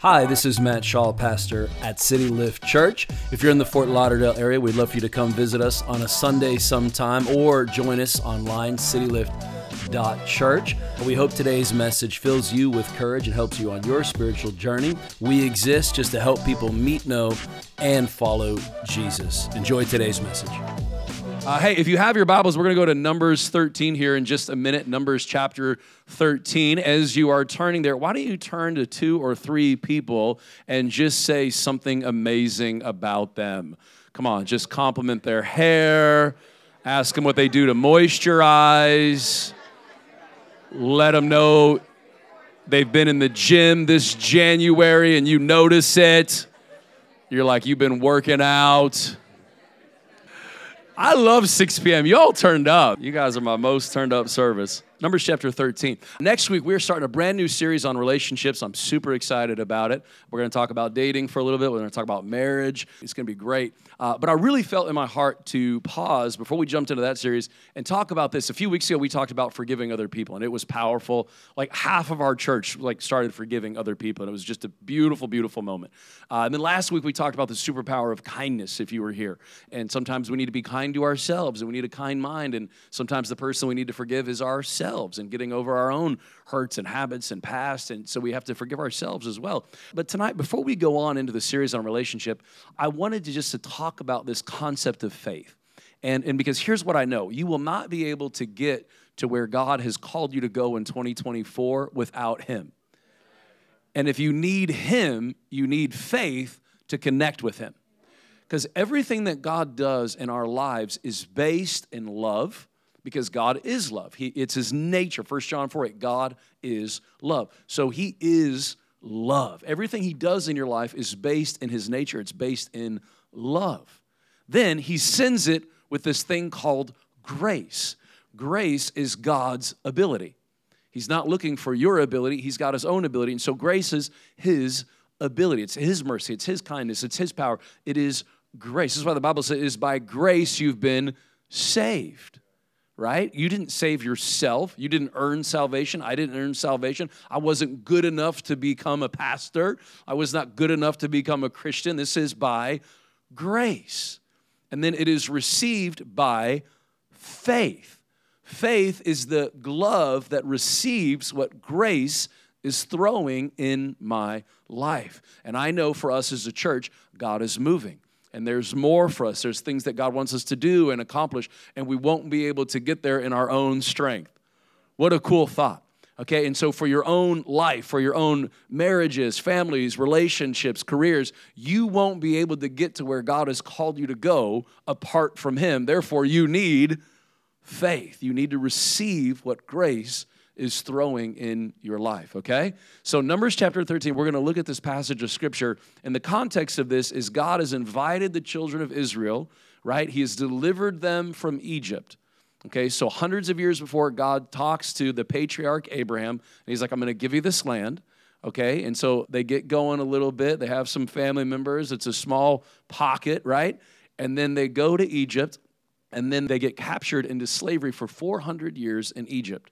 Hi, this is Matt Shaw, pastor at City Lift Church. If you're in the Fort Lauderdale area, we'd love for you to come visit us on a Sunday sometime or join us online, citylift.church. We hope today's message fills you with courage and helps you on your spiritual journey. We exist just to help people meet, know, and follow Jesus. Enjoy today's message. Uh, hey, if you have your Bibles, we're going to go to Numbers 13 here in just a minute. Numbers chapter 13. As you are turning there, why don't you turn to two or three people and just say something amazing about them? Come on, just compliment their hair, ask them what they do to moisturize, let them know they've been in the gym this January and you notice it. You're like, you've been working out. I love 6 p.m. Y'all turned up. You guys are my most turned up service. Numbers chapter 13. Next week, we're starting a brand new series on relationships. I'm super excited about it. We're going to talk about dating for a little bit. We're going to talk about marriage. It's going to be great. Uh, but I really felt in my heart to pause before we jumped into that series and talk about this. A few weeks ago, we talked about forgiving other people, and it was powerful. Like half of our church like started forgiving other people, and it was just a beautiful, beautiful moment. Uh, and then last week, we talked about the superpower of kindness. If you were here, and sometimes we need to be kind to ourselves, and we need a kind mind, and sometimes the person we need to forgive is ourselves ourselves and getting over our own hurts and habits and past. And so we have to forgive ourselves as well. But tonight, before we go on into the series on relationship, I wanted to just to talk about this concept of faith. And, and because here's what I know you will not be able to get to where God has called you to go in 2024 without Him. And if you need Him, you need faith to connect with Him. Because everything that God does in our lives is based in love because God is love. He, it's his nature. 1 John 4 8, God is love. So he is love. Everything he does in your life is based in his nature, it's based in love. Then he sends it with this thing called grace. Grace is God's ability. He's not looking for your ability, he's got his own ability. And so grace is his ability. It's his mercy, it's his kindness, it's his power. It is grace. This is why the Bible says it is by grace you've been saved right? You didn't save yourself. You didn't earn salvation. I didn't earn salvation. I wasn't good enough to become a pastor. I was not good enough to become a Christian. This is by grace. And then it is received by faith. Faith is the glove that receives what grace is throwing in my life. And I know for us as a church, God is moving and there's more for us. There's things that God wants us to do and accomplish, and we won't be able to get there in our own strength. What a cool thought. Okay, and so for your own life, for your own marriages, families, relationships, careers, you won't be able to get to where God has called you to go apart from Him. Therefore, you need faith. You need to receive what grace is throwing in your life, okay? So, Numbers chapter 13, we're gonna look at this passage of scripture. And the context of this is God has invited the children of Israel, right? He has delivered them from Egypt. Okay, so hundreds of years before, God talks to the patriarch Abraham, and he's like, I'm gonna give you this land. Okay, and so they get going a little bit. They have some family members. It's a small pocket, right? And then they go to Egypt, and then they get captured into slavery for 400 years in Egypt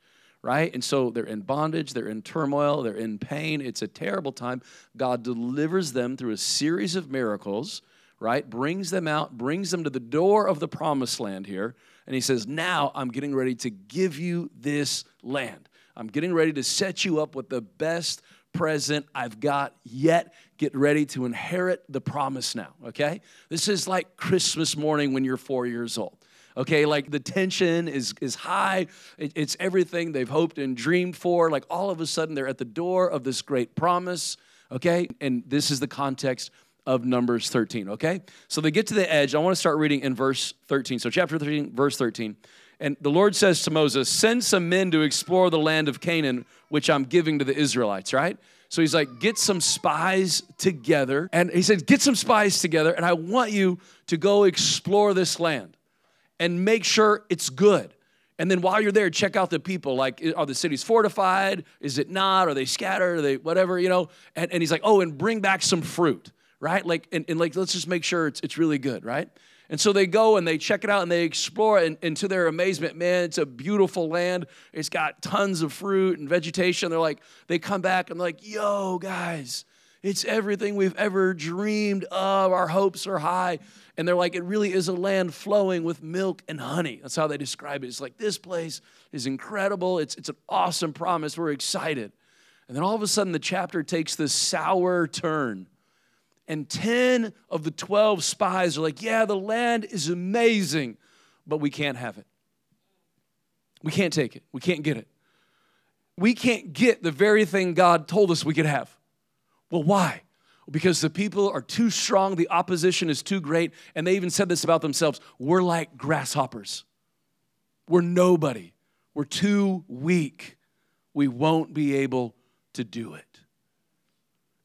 right? And so they're in bondage, they're in turmoil, they're in pain. It's a terrible time. God delivers them through a series of miracles, right? Brings them out, brings them to the door of the promised land here. And he says, Now I'm getting ready to give you this land. I'm getting ready to set you up with the best present I've got yet. Get ready to inherit the promise now, okay? This is like Christmas morning when you're four years old okay like the tension is is high. It, it's everything they've hoped and dreamed for. Like all of a sudden they're at the door of this great promise okay? And this is the context of numbers 13 okay? So they get to the edge. I want to start reading in verse 13 so chapter 13 verse 13 and the lord says to moses send some men to explore the land of canaan which i'm giving to the israelites right? So he's like, get some spies together. And he said, get some spies together, and I want you to go explore this land and make sure it's good. And then while you're there, check out the people. Like, are the cities fortified? Is it not? Are they scattered? Are they whatever, you know? And, and he's like, oh, and bring back some fruit, right? Like, and, and like, let's just make sure it's, it's really good, right? And so they go and they check it out and they explore, and, and to their amazement, man, it's a beautiful land. It's got tons of fruit and vegetation. They're like, they come back and they're like, yo, guys, It's everything we've ever dreamed of. Our hopes are high. And they're like, it really is a land flowing with milk and honey. That's how they describe it. It's like, this place is incredible. It's, it's an awesome promise. We're excited. And then all of a sudden, the chapter takes this sour turn. And 10 of the 12 spies are like, yeah, the land is amazing, but we can't have it. We can't take it. We can't get it. We can't get the very thing God told us we could have. Well, why? because the people are too strong, the opposition is too great, and they even said this about themselves we're like grasshoppers. We're nobody. We're too weak. We won't be able to do it.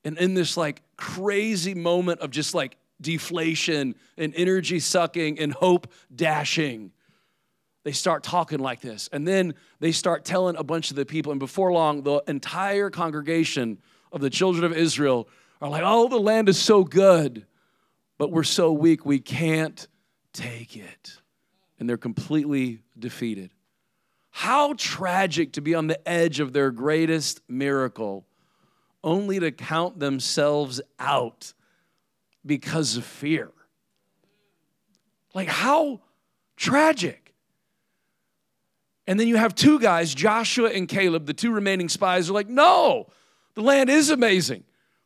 And in this like crazy moment of just like deflation and energy sucking and hope dashing, they start talking like this. And then they start telling a bunch of the people, and before long, the entire congregation of the children of Israel are like, oh, the land is so good, but we're so weak, we can't take it. And they're completely defeated. How tragic to be on the edge of their greatest miracle, only to count themselves out because of fear. Like, how tragic. And then you have two guys, Joshua and Caleb, the two remaining spies, are like, no, the land is amazing.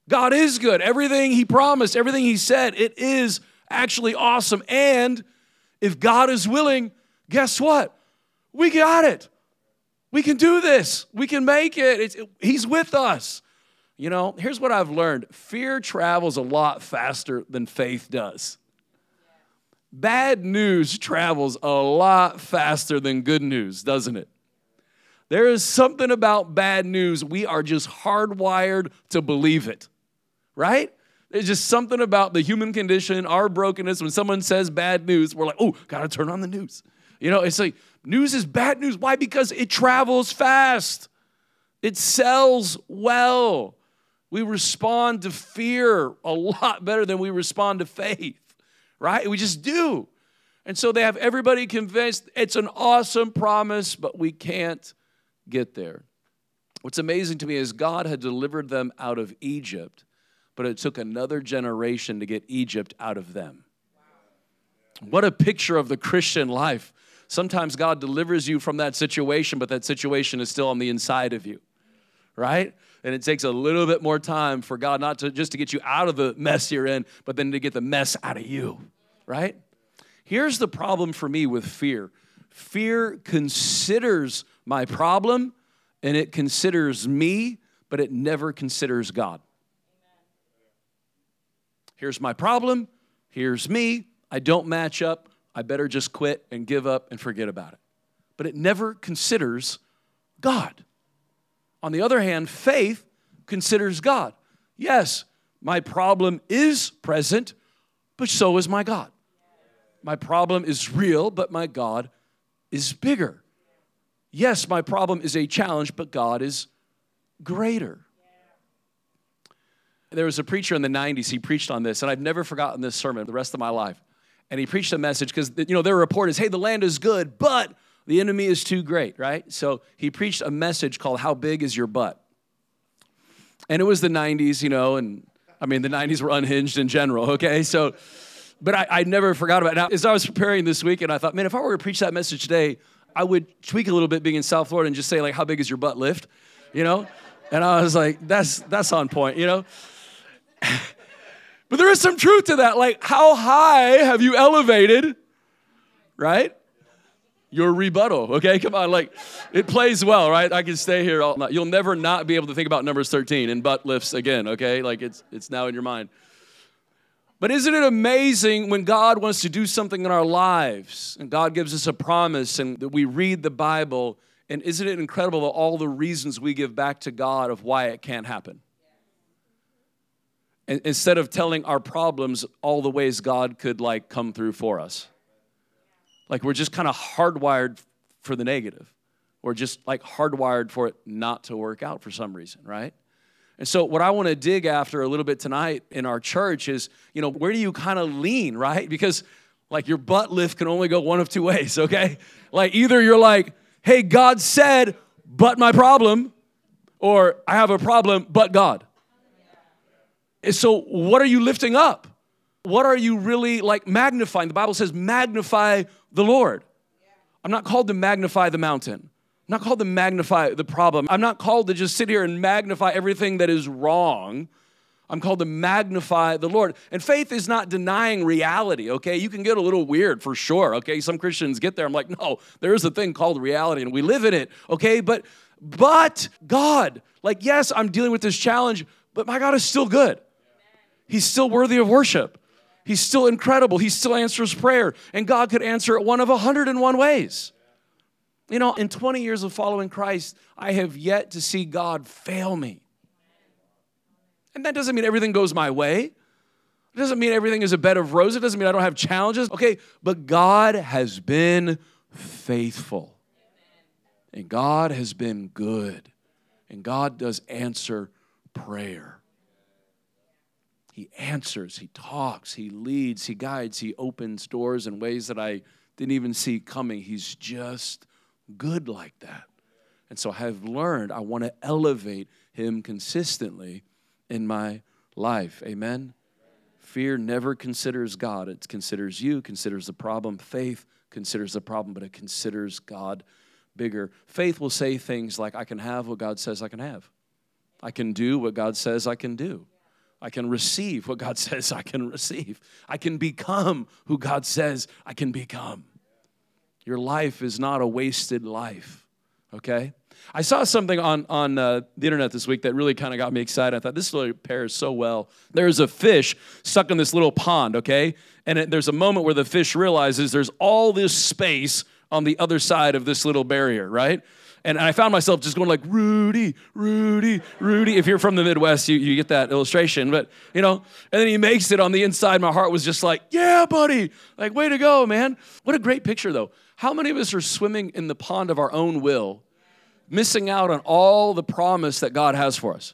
God is good. Everything He promised, everything He said, it is actually awesome. And if God is willing, guess what? We got it. We can do this. We can make it. it. He's with us. You know, here's what I've learned fear travels a lot faster than faith does. Bad news travels a lot faster than good news, doesn't it? There is something about bad news. We are just hardwired to believe it right? There's just something about the human condition, our brokenness. When someone says bad news, we're like, oh, gotta turn on the news. You know, it's like news is bad news. Why? Because it travels fast, it sells well. We respond to fear a lot better than we respond to faith, right? We just do. And so they have everybody convinced it's an awesome promise, but we can't get there. What's amazing to me is God had delivered them out of Egypt but it took another generation to get Egypt out of them. What a picture of the Christian life. Sometimes God delivers you from that situation, but that situation is still on the inside of you, right? And it takes a little bit more time for God not to just to get you out of the mess you're in, but then to get the mess out of you, right? Here's the problem for me with fear fear considers my problem and it considers me, but it never considers God. Here's my problem. Here's me. I don't match up. I better just quit and give up and forget about it. But it never considers God. On the other hand, faith considers God. Yes, my problem is present, but so is my God. My problem is real, but my God is bigger. Yes, my problem is a challenge, but God is greater. There was a preacher in the 90s, he preached on this, and I've never forgotten this sermon the rest of my life. And he preached a message because, you know, their report is, hey, the land is good, but the enemy is too great, right? So he preached a message called How Big is Your Butt? And it was the 90s, you know, and I mean, the 90s were unhinged in general, okay? So, but I, I never forgot about it. Now, as I was preparing this week, and I thought, man, if I were to preach that message today, I would tweak a little bit being in South Florida and just say, like, how big is your butt lift? You know? And I was like, that's that's on point, you know? but there is some truth to that. Like, how high have you elevated, right? Your rebuttal, okay? Come on, like, it plays well, right? I can stay here all night. You'll never not be able to think about Numbers 13 and butt lifts again, okay? Like, it's, it's now in your mind. But isn't it amazing when God wants to do something in our lives and God gives us a promise and that we read the Bible? And isn't it incredible that all the reasons we give back to God of why it can't happen? instead of telling our problems all the ways God could like come through for us. Like we're just kind of hardwired for the negative. We're just like hardwired for it not to work out for some reason, right? And so, what I want to dig after a little bit tonight in our church is, you know, where do you kind of lean, right? Because, like, your butt lift can only go one of two ways, okay? Like, either you're like, hey, God said, but my problem, or I have a problem, but God. And So, what are you lifting up? What are you really like magnifying? The Bible says, magnify the Lord. I'm not called to magnify the mountain. I'm not called to magnify the problem. I'm not called to just sit here and magnify everything that is wrong. I'm called to magnify the Lord. And faith is not denying reality, okay? You can get a little weird for sure, okay? Some Christians get there. I'm like, no, there is a thing called reality and we live in it, okay? But but God, like, yes, I'm dealing with this challenge, but my God is still good. He's still worthy of worship. He's still incredible. He still answers prayer. And God could answer it one of 101 ways. You know, in 20 years of following Christ, I have yet to see God fail me. And that doesn't mean everything goes my way. It doesn't mean everything is a bed of roses. It doesn't mean I don't have challenges. Okay, but God has been faithful. And God has been good. And God does answer prayer. He answers, He talks, He leads, He guides, He opens doors in ways that I didn't even see coming. He's just good like that. And so I have learned I want to elevate Him consistently in my life. Amen? Fear never considers God, it considers you, considers the problem. Faith considers the problem, but it considers God bigger. Faith will say things like, I can have what God says I can have, I can do what God says I can do. I can receive what God says I can receive. I can become who God says I can become. Your life is not a wasted life, okay? I saw something on, on uh, the internet this week that really kind of got me excited. I thought this really pairs so well. There's a fish stuck in this little pond, okay? And it, there's a moment where the fish realizes there's all this space on the other side of this little barrier, right? And I found myself just going like, Rudy, Rudy, Rudy. If you're from the Midwest, you, you get that illustration. But, you know, and then he makes it on the inside. My heart was just like, yeah, buddy. Like, way to go, man. What a great picture, though. How many of us are swimming in the pond of our own will, missing out on all the promise that God has for us?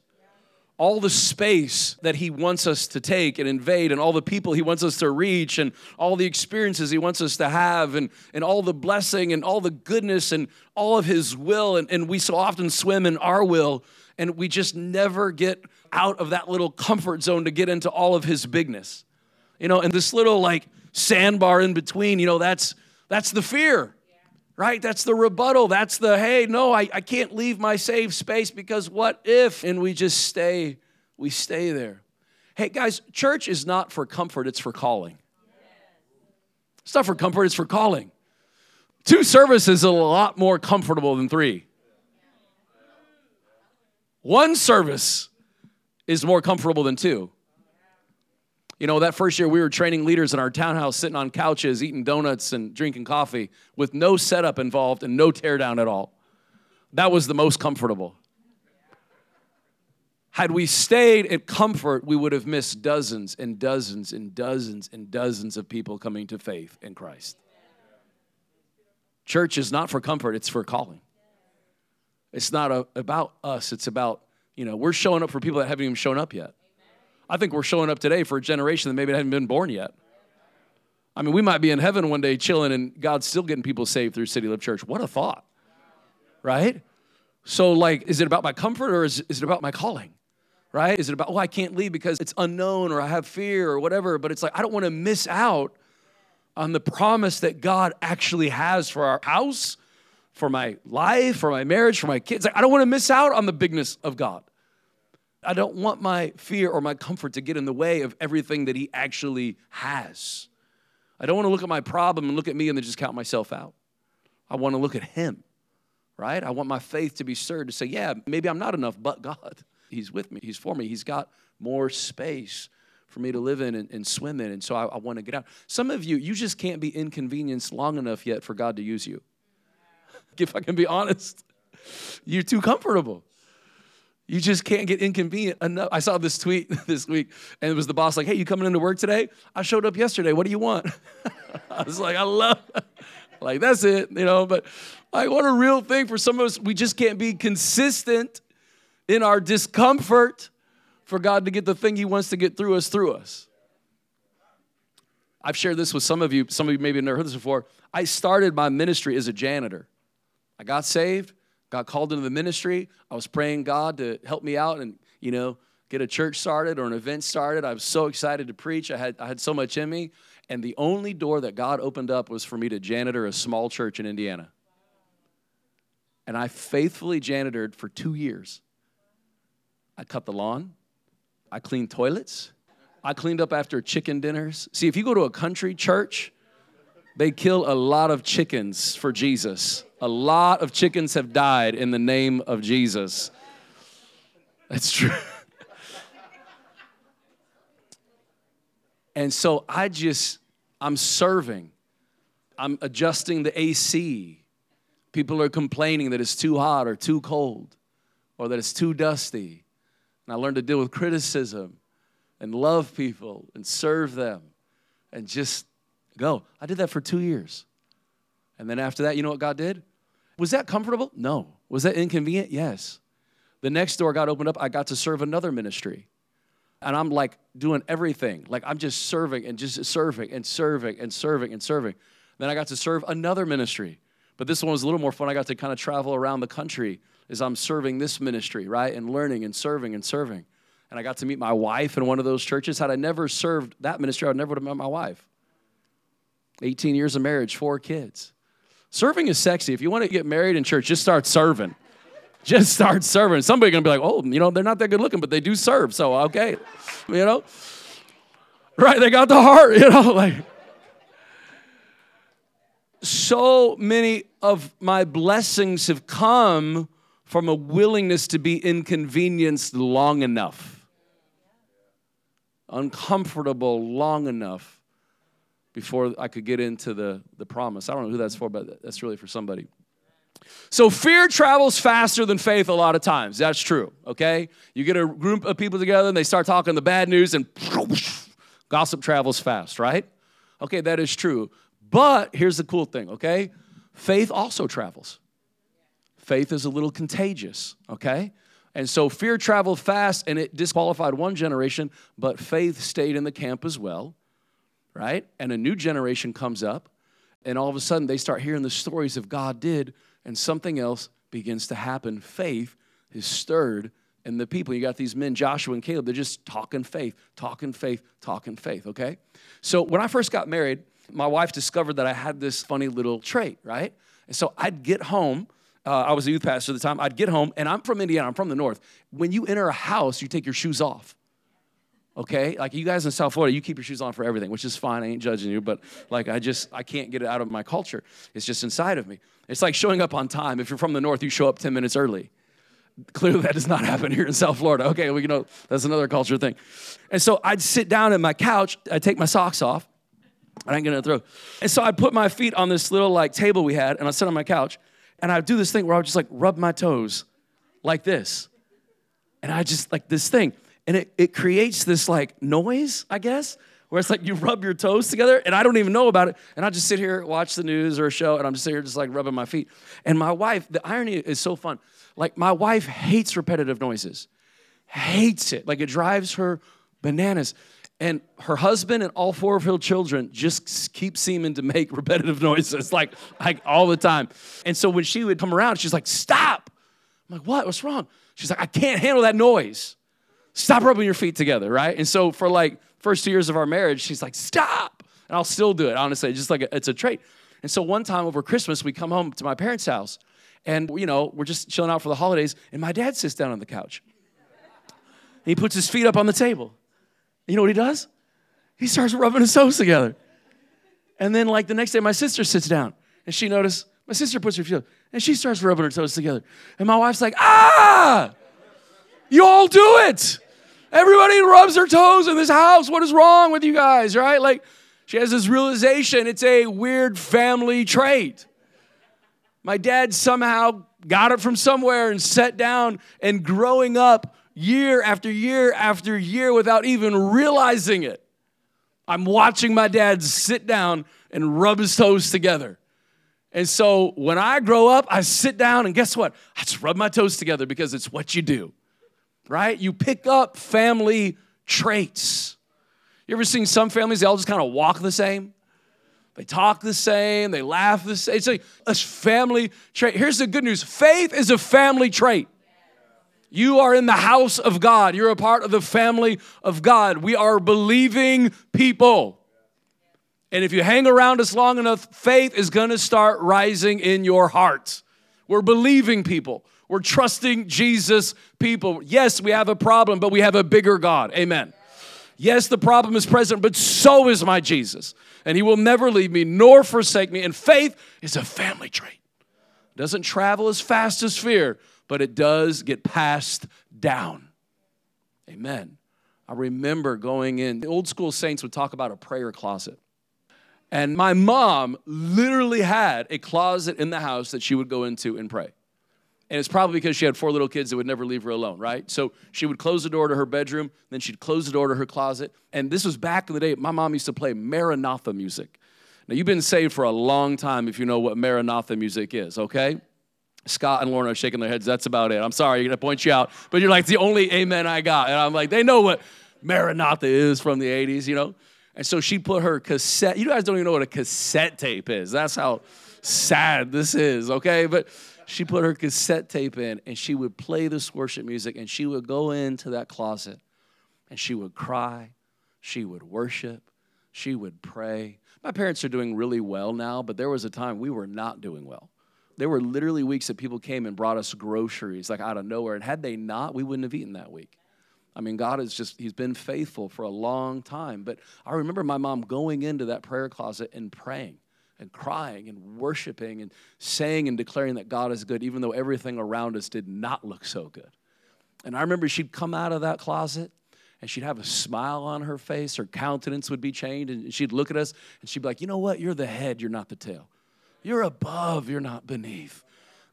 All the space that he wants us to take and invade and all the people he wants us to reach and all the experiences he wants us to have and, and all the blessing and all the goodness and all of his will. And, and we so often swim in our will and we just never get out of that little comfort zone to get into all of his bigness. You know and this little like sandbar in between you know that's that's the fear right? That's the rebuttal. That's the, hey, no, I, I can't leave my safe space because what if? And we just stay, we stay there. Hey, guys, church is not for comfort, it's for calling. It's not for comfort, it's for calling. Two services is a lot more comfortable than three. One service is more comfortable than two. You know, that first year we were training leaders in our townhouse, sitting on couches, eating donuts and drinking coffee with no setup involved and no teardown at all. That was the most comfortable. Had we stayed at comfort, we would have missed dozens and dozens and dozens and dozens of people coming to faith in Christ. Church is not for comfort, it's for calling. It's not a, about us, it's about, you know, we're showing up for people that haven't even shown up yet. I think we're showing up today for a generation that maybe hadn't been born yet. I mean, we might be in heaven one day chilling and God's still getting people saved through City Lift Church. What a thought, right? So, like, is it about my comfort or is, is it about my calling? Right? Is it about, oh, I can't leave because it's unknown or I have fear or whatever? But it's like, I don't want to miss out on the promise that God actually has for our house, for my life, for my marriage, for my kids. Like, I don't want to miss out on the bigness of God. I don't want my fear or my comfort to get in the way of everything that He actually has. I don't want to look at my problem and look at me and then just count myself out. I want to look at Him, right? I want my faith to be stirred to say, yeah, maybe I'm not enough, but God, He's with me, He's for me, He's got more space for me to live in and, and swim in. And so I, I want to get out. Some of you, you just can't be inconvenienced long enough yet for God to use you. if I can be honest, you're too comfortable. You just can't get inconvenient enough. I saw this tweet this week, and it was the boss like, "Hey, you coming into work today? I showed up yesterday. What do you want?" I was like, "I love." like that's it, you know. But like, what a real thing for some of us. We just can't be consistent in our discomfort for God to get the thing He wants to get through us through us. I've shared this with some of you. Some of you maybe have never heard this before. I started my ministry as a janitor. I got saved got called into the ministry. I was praying God to help me out and, you know, get a church started or an event started. I was so excited to preach. I had, I had so much in me. And the only door that God opened up was for me to janitor a small church in Indiana. And I faithfully janitored for two years. I cut the lawn, I cleaned toilets, I cleaned up after chicken dinners. See, if you go to a country church, they kill a lot of chickens for Jesus. A lot of chickens have died in the name of Jesus. That's true. and so I just, I'm serving. I'm adjusting the AC. People are complaining that it's too hot or too cold or that it's too dusty. And I learned to deal with criticism and love people and serve them and just go. I did that for two years. And then after that, you know what God did? Was that comfortable? No. Was that inconvenient? Yes. The next door got opened up. I got to serve another ministry. And I'm like doing everything. Like I'm just serving and just serving and serving and serving and serving. Then I got to serve another ministry. But this one was a little more fun. I got to kind of travel around the country as I'm serving this ministry, right? And learning and serving and serving. And I got to meet my wife in one of those churches. Had I never served that ministry, I would never would have met my wife. 18 years of marriage, four kids. Serving is sexy. If you want to get married in church, just start serving. Just start serving. Somebody's gonna be like, oh, you know, they're not that good looking, but they do serve. So okay. You know? Right, they got the heart, you know, like so many of my blessings have come from a willingness to be inconvenienced long enough, uncomfortable long enough before I could get into the, the promise. I don't know who that's for, but that's really for somebody. So fear travels faster than faith a lot of times. That's true, okay? You get a group of people together and they start talking the bad news and gossip travels fast, right? Okay, that is true. But here's the cool thing, okay? Faith also travels. Faith is a little contagious, okay? And so fear traveled fast and it disqualified one generation, but faith stayed in the camp as well right? And a new generation comes up, and all of a sudden they start hearing the stories of God did, and something else begins to happen. Faith is stirred in the people. You got these men, Joshua and Caleb, they're just talking faith, talking faith, talking faith, okay? So when I first got married, my wife discovered that I had this funny little trait, right? And so I'd get home. Uh, I was a youth pastor at the time. I'd get home, and I'm from Indiana, I'm from the north. When you enter a house, you take your shoes off okay? Like you guys in south florida you keep your shoes on for everything which is fine i ain't judging you but like i just i can't get it out of my culture. It's just inside of me. It's like showing up on time. If you're from the north you show up 10 minutes early. Clearly that does not happen here in south florida. Okay you know that's another culture thing. And so i'd sit down at my couch i'd take my socks off and i ain't gonna throw. And so i'd put my feet on this little like table we had and i'd sit on my couch and i'd do this thing where i would just like rub my toes like this. And i just like this thing and it, it creates this like noise, I guess, where it's like you rub your toes together and I don't even know about it. And I just sit here, watch the news or a show, and I'm just sitting here just like rubbing my feet. And my wife, the irony is so fun. Like my wife hates repetitive noises, hates it. Like it drives her bananas. And her husband and all four of her children just keep seeming to make repetitive noises, like, like all the time. And so when she would come around, she's like, stop. I'm like, what? What's wrong? She's like, I can't handle that noise stop rubbing your feet together, right? And so for like first two years of our marriage, she's like, stop. And I'll still do it, honestly, just like a, it's a trait. And so one time over Christmas, we come home to my parents' house and, you know, we're just chilling out for the holidays and my dad sits down on the couch. he puts his feet up on the table. You know what he does? He starts rubbing his toes together. And then like the next day, my sister sits down and she noticed, my sister puts her feet up and she starts rubbing her toes together. And my wife's like, ah, you all do it. Everybody rubs their toes in this house. What is wrong with you guys, right? Like, she has this realization it's a weird family trait. My dad somehow got it from somewhere and sat down and growing up year after year after year without even realizing it. I'm watching my dad sit down and rub his toes together. And so when I grow up, I sit down and guess what? I just rub my toes together because it's what you do right? You pick up family traits. You ever seen some families, they all just kind of walk the same? They talk the same, they laugh the same. It's like a family trait. Here's the good news faith is a family trait. You are in the house of God. You're a part of the family of God. We are believing people. And if you hang around us long enough, faith is going to start rising in your heart. We're believing people. We're trusting Jesus people. Yes, we have a problem, but we have a bigger God. Amen. Yes, the problem is present, but so is my Jesus. And he will never leave me nor forsake me. And faith is a family trait. It doesn't travel as fast as fear, but it does get passed down. Amen. I remember going in, the old school saints would talk about a prayer closet. And my mom literally had a closet in the house that she would go into and pray. And it's probably because she had four little kids that would never leave her alone, right? So she would close the door to her bedroom, then she'd close the door to her closet. And this was back in the day, my mom used to play Maranatha music. Now, you've been saved for a long time if you know what Maranatha music is, okay? Scott and Lauren are shaking their heads. That's about it. I'm sorry, I'm gonna point you out. But you're like, the only amen I got. And I'm like, they know what Maranatha is from the 80s, you know? And so she put her cassette, you guys don't even know what a cassette tape is. That's how sad this is, okay? But she put her cassette tape in and she would play this worship music and she would go into that closet and she would cry, she would worship, she would pray. My parents are doing really well now, but there was a time we were not doing well. There were literally weeks that people came and brought us groceries like out of nowhere. And had they not, we wouldn't have eaten that week. I mean, God has just, He's been faithful for a long time. But I remember my mom going into that prayer closet and praying and crying and worshiping and saying and declaring that God is good, even though everything around us did not look so good. And I remember she'd come out of that closet and she'd have a smile on her face. Her countenance would be changed, and she'd look at us and she'd be like, You know what? You're the head, you're not the tail. You're above, you're not beneath.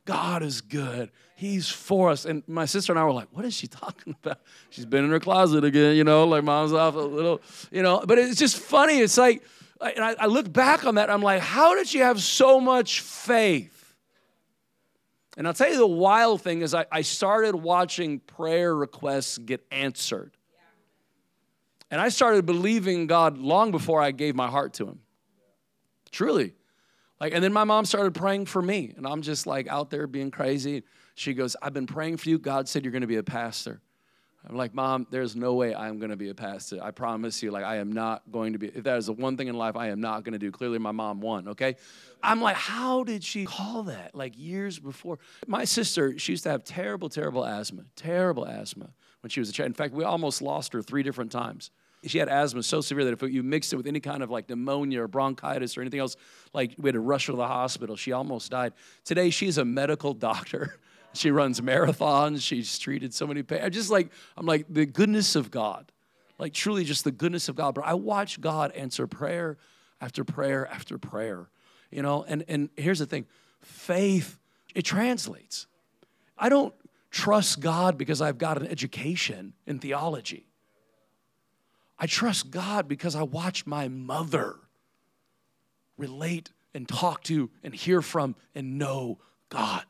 God is good. He's for us. And my sister and I were like, what is she talking about? She's been in her closet again, you know, like mom's off a little, you know. But it's just funny. It's like, and I, I look back on that, I'm like, how did she have so much faith? And I'll tell you the wild thing is I, I started watching prayer requests get answered. And I started believing God long before I gave my heart to Him. Truly. Like, and then my mom started praying for me, and I'm just like out there being crazy. She goes, I've been praying for you. God said you're going to be a pastor. I'm like, Mom, there's no way I'm going to be a pastor. I promise you, like, I am not going to be. If that is the one thing in life I am not going to do, clearly my mom won, okay? I'm like, how did she call that? Like, years before. My sister, she used to have terrible, terrible asthma, terrible asthma when she was a child. In fact, we almost lost her three different times she had asthma so severe that if you mixed it with any kind of like pneumonia or bronchitis or anything else, like we had to rush her to the hospital. She almost died. Today, she's a medical doctor. She runs marathons. She's treated so many patients. Just like, I'm like, the goodness of God. Like, truly, just the goodness of God. But I watch God answer prayer after prayer after prayer. You know, and, and here's the thing faith, it translates. I don't trust God because I've got an education in theology. I trust God because I watch my mother relate and talk to and hear from and know God.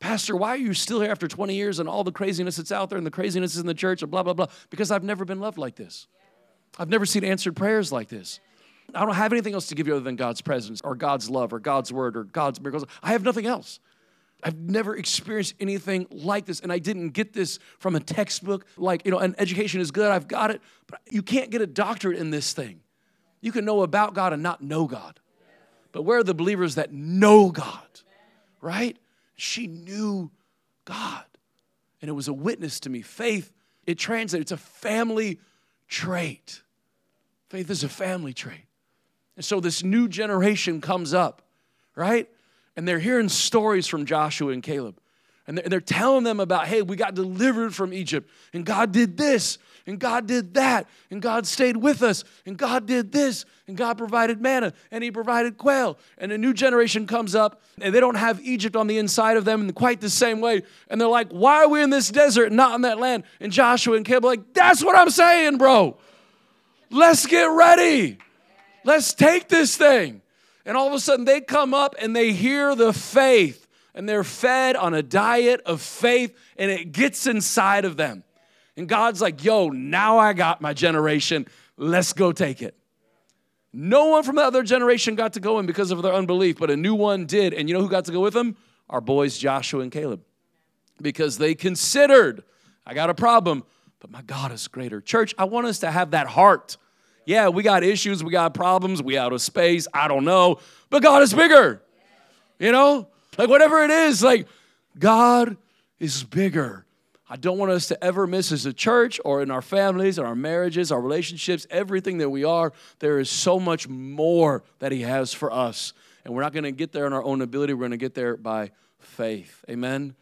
Pastor, why are you still here after 20 years and all the craziness that's out there and the craziness is in the church and blah, blah, blah? Because I've never been loved like this. I've never seen answered prayers like this. I don't have anything else to give you other than God's presence or God's love or God's word or God's miracles. I have nothing else. I've never experienced anything like this, and I didn't get this from a textbook. Like, you know, an education is good, I've got it, but you can't get a doctorate in this thing. You can know about God and not know God. But where are the believers that know God, right? She knew God, and it was a witness to me. Faith, it translates, it's a family trait. Faith is a family trait. And so this new generation comes up, right? and they're hearing stories from Joshua and Caleb. And they're telling them about, hey, we got delivered from Egypt, and God did this, and God did that, and God stayed with us, and God did this, and God provided manna, and He provided quail. And a new generation comes up, and they don't have Egypt on the inside of them in quite the same way. And they're like, why are we in this desert, not in that land? And Joshua and Caleb like, that's what I'm saying, bro. Let's get ready. Let's take this thing. And all of a sudden they come up and they hear the faith and they're fed on a diet of faith and it gets inside of them. And God's like, yo, now I got my generation. Let's go take it. No one from the other generation got to go in because of their unbelief, but a new one did. And you know who got to go with them? Our boys, Joshua and Caleb. because they considered, I got a problem, but my God is greater. Church, I want us to have that heart. Yeah, we got issues, we got problems, we out of space, I don't know, but God is bigger. You know? Like whatever it is, like God is bigger. I don't want us to ever miss as a church or in our families, in our marriages, our relationships, everything that we are. There is so much more that He has for us. And we're not going to get there in our own ability. We're going to get there by faith. Amen?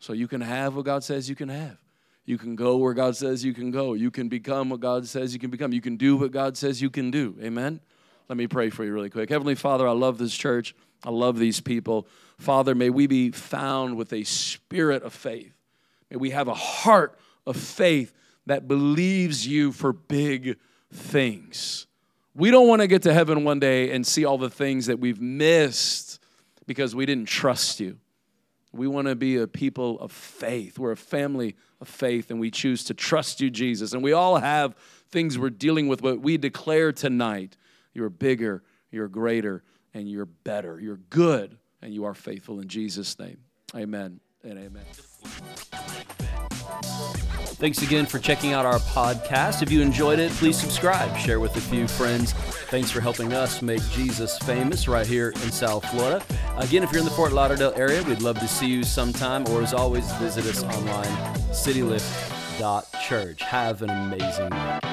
So you can have what God says you can have. You can go where God says you can go. You can become what God says you can become. You can do what God says you can do. Amen? Let me pray for you really quick. Heavenly Father, I love this church. I love these people. Father, may we be found with a spirit of faith. May we have a heart of faith that believes you for big things. We don't want to get to heaven one day and see all the things that we've missed because we didn't trust you. We want to be a people of faith. We're a family of faith, and we choose to trust you, Jesus. And we all have things we're dealing with, but we declare tonight you're bigger, you're greater, and you're better. You're good, and you are faithful in Jesus' name. Amen and amen. Thanks again for checking out our podcast. If you enjoyed it, please subscribe, share with a few friends. Thanks for helping us make Jesus famous right here in South Florida. Again, if you're in the Fort Lauderdale area, we'd love to see you sometime, or as always, visit us online, citylift.church. Have an amazing night.